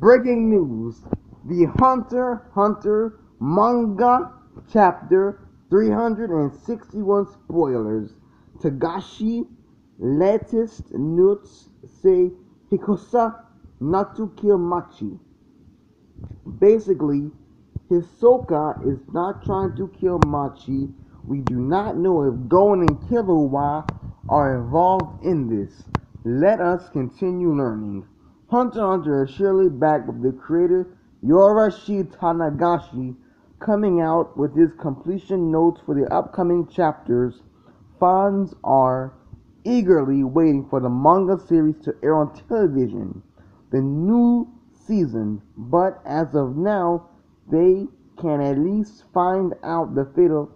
Breaking news The Hunter Hunter manga chapter 361 spoilers. Togashi latest notes say Hisoka not to kill Machi. Basically, Hisoka is not trying to kill Machi. We do not know if Gon and Killua are involved in this. Let us continue learning. Hunter Hunter is surely back with the creator Yorashi Tanagashi coming out with his completion notes for the upcoming chapters. Fans are eagerly waiting for the manga series to air on television, the new season, but as of now, they can at least find out the fate of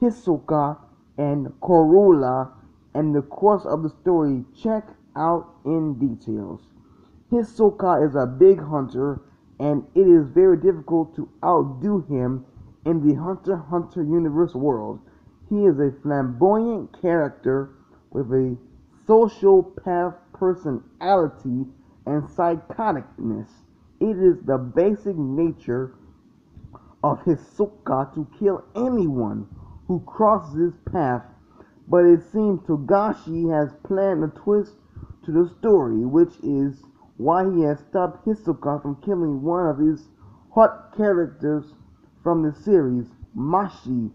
Hisoka and Chrollo and the course of the story. Check out in details. Hisoka is a big hunter, and it is very difficult to outdo him in the Hunter Hunter universe world. He is a flamboyant character with a sociopath personality and psychoticness. It is the basic nature of Hisoka to kill anyone who crosses his path, but it seems Togashi has planned a twist to the story, which is why he has stopped Hisoka from killing one of his hot characters from the series. Machi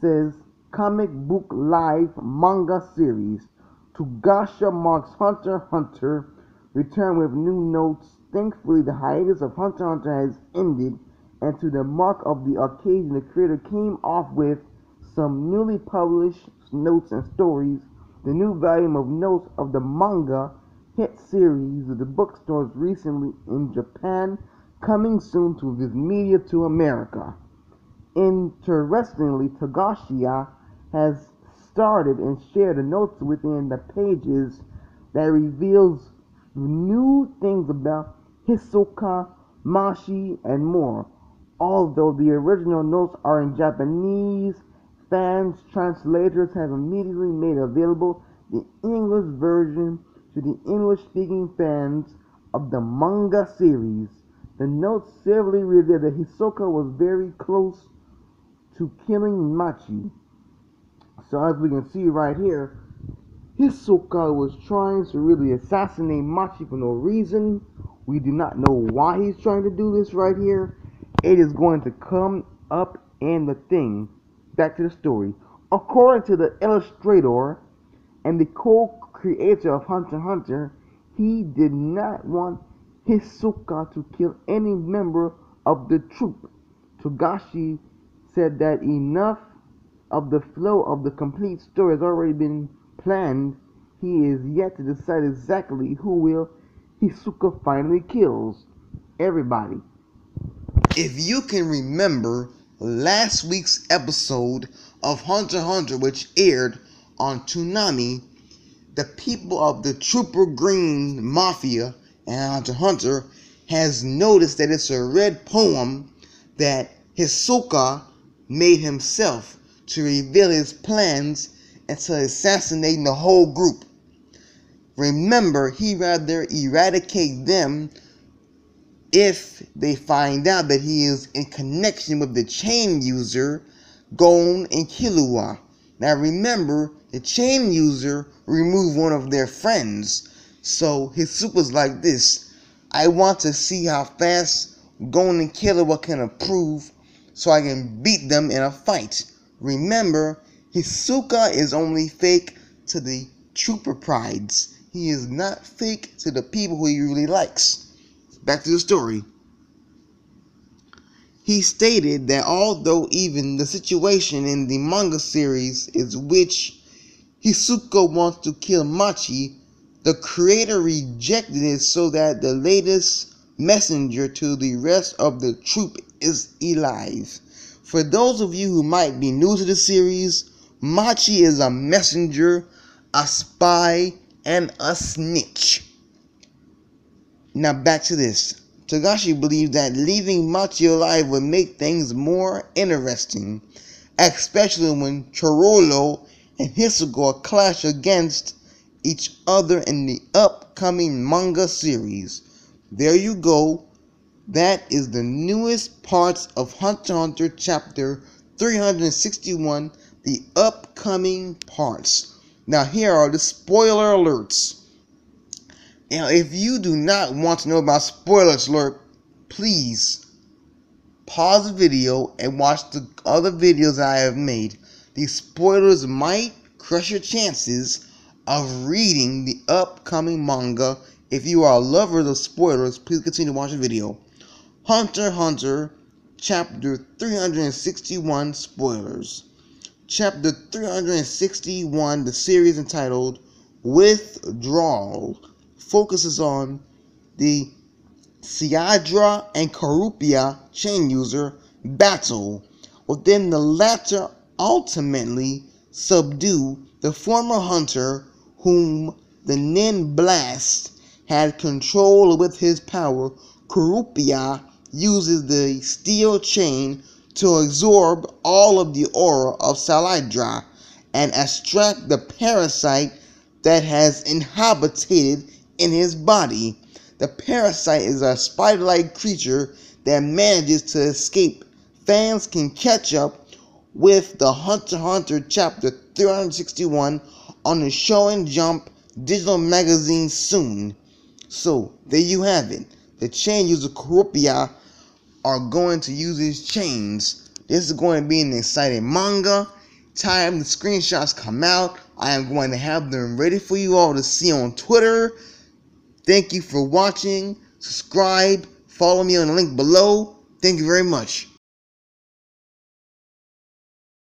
says comic book live manga series. Togashi marks Hunter Hunter return with new notes. Thankfully, the hiatus of Hunter Hunter has ended, and to the mark of the occasion, the creator came off with some newly published notes and stories. The new volume of notes of the manga hit series of the bookstores recently in Japan, coming soon to Viz Media to America. Interestingly, Togashi has started and shared the notes within the pages that reveals new things about Hisoka, Machi, and more. Although the original notes are in Japanese, fans translators have immediately made available the English version to the English speaking fans of the manga series. The notes severely reveal that Hisoka was very close to killing Machi. So as we can see right here, Hisoka was trying to really assassinate Machi for no reason. We do not know why he's trying to do this right here. It is going to come up in the thing. Back to the story. According to the illustrator and the co creator of Hunter Hunter, he did not want Hisoka to kill any member of the troupe. Togashi said that enough of the flow of the complete story has already been planned. He is yet to decide exactly who will Hisoka finally kills. Everybody. If you can remember last week's episode of Hunter Hunter, which aired on Toonami, the people of the Trooper Green Mafia and Hunter Hunter has noticed that it's a red poem that Hisoka made himself to reveal his plans and to assassinating the whole group. Remember, he rather eradicate them if they find out that he is in connection with the chain user Gon and Killua. Now remember, the chain user removed one of their friends. So his super's like this. I want to see how fast Gon and Killua can improve so I can beat them in a fight. Remember, Hisoka is only fake to the trooper prides. He is not fake to the people who he really likes. Back to the story. He stated that although even the situation in the manga series is which Hisoka wants to kill Machi, the creator rejected it so that the latest messenger to the rest of the troupe is alive. For those of you who might be new to the series, Machi is a messenger, a spy, and a snitch. Now back to this. Togashi believed that leaving Machi alive would make things more interesting, especially when Chrollo and Hisoka clash against each other in the upcoming manga series. There you go. That is the newest parts of Hunter Hunter chapter 361, the upcoming parts. Now, here are the spoiler alerts. Now, if you do not want to know about spoilers alert, please pause the video and watch the other videos I have made. These spoilers might crush your chances of reading the upcoming manga. If you are a lover of spoilers, please continue to watch the video. Hunter Hunter, Chapter 361 Spoilers. Chapter 361, the series entitled Withdrawal, focuses on the Seadra and Karupia chain user battle. Within the latter ultimately subdue the former hunter whom the Nin Blast had control with his power. Karupia uses the steel chain to absorb all of the aura of Saladra and extract the parasite that has inhabited in his body. The parasite is a spider like creature that manages to escape. Fans can catch up with the Hunter Hunter chapter 361 on the Shonen Jump digital magazine soon. So, there you have it. The chain user Kurupia are going to use these chains. This is going to be an exciting manga. Time the screenshots come out, I am going to have them ready for you all to see on Twitter. Thank you for watching. Subscribe. Follow me on the link below. Thank you very much.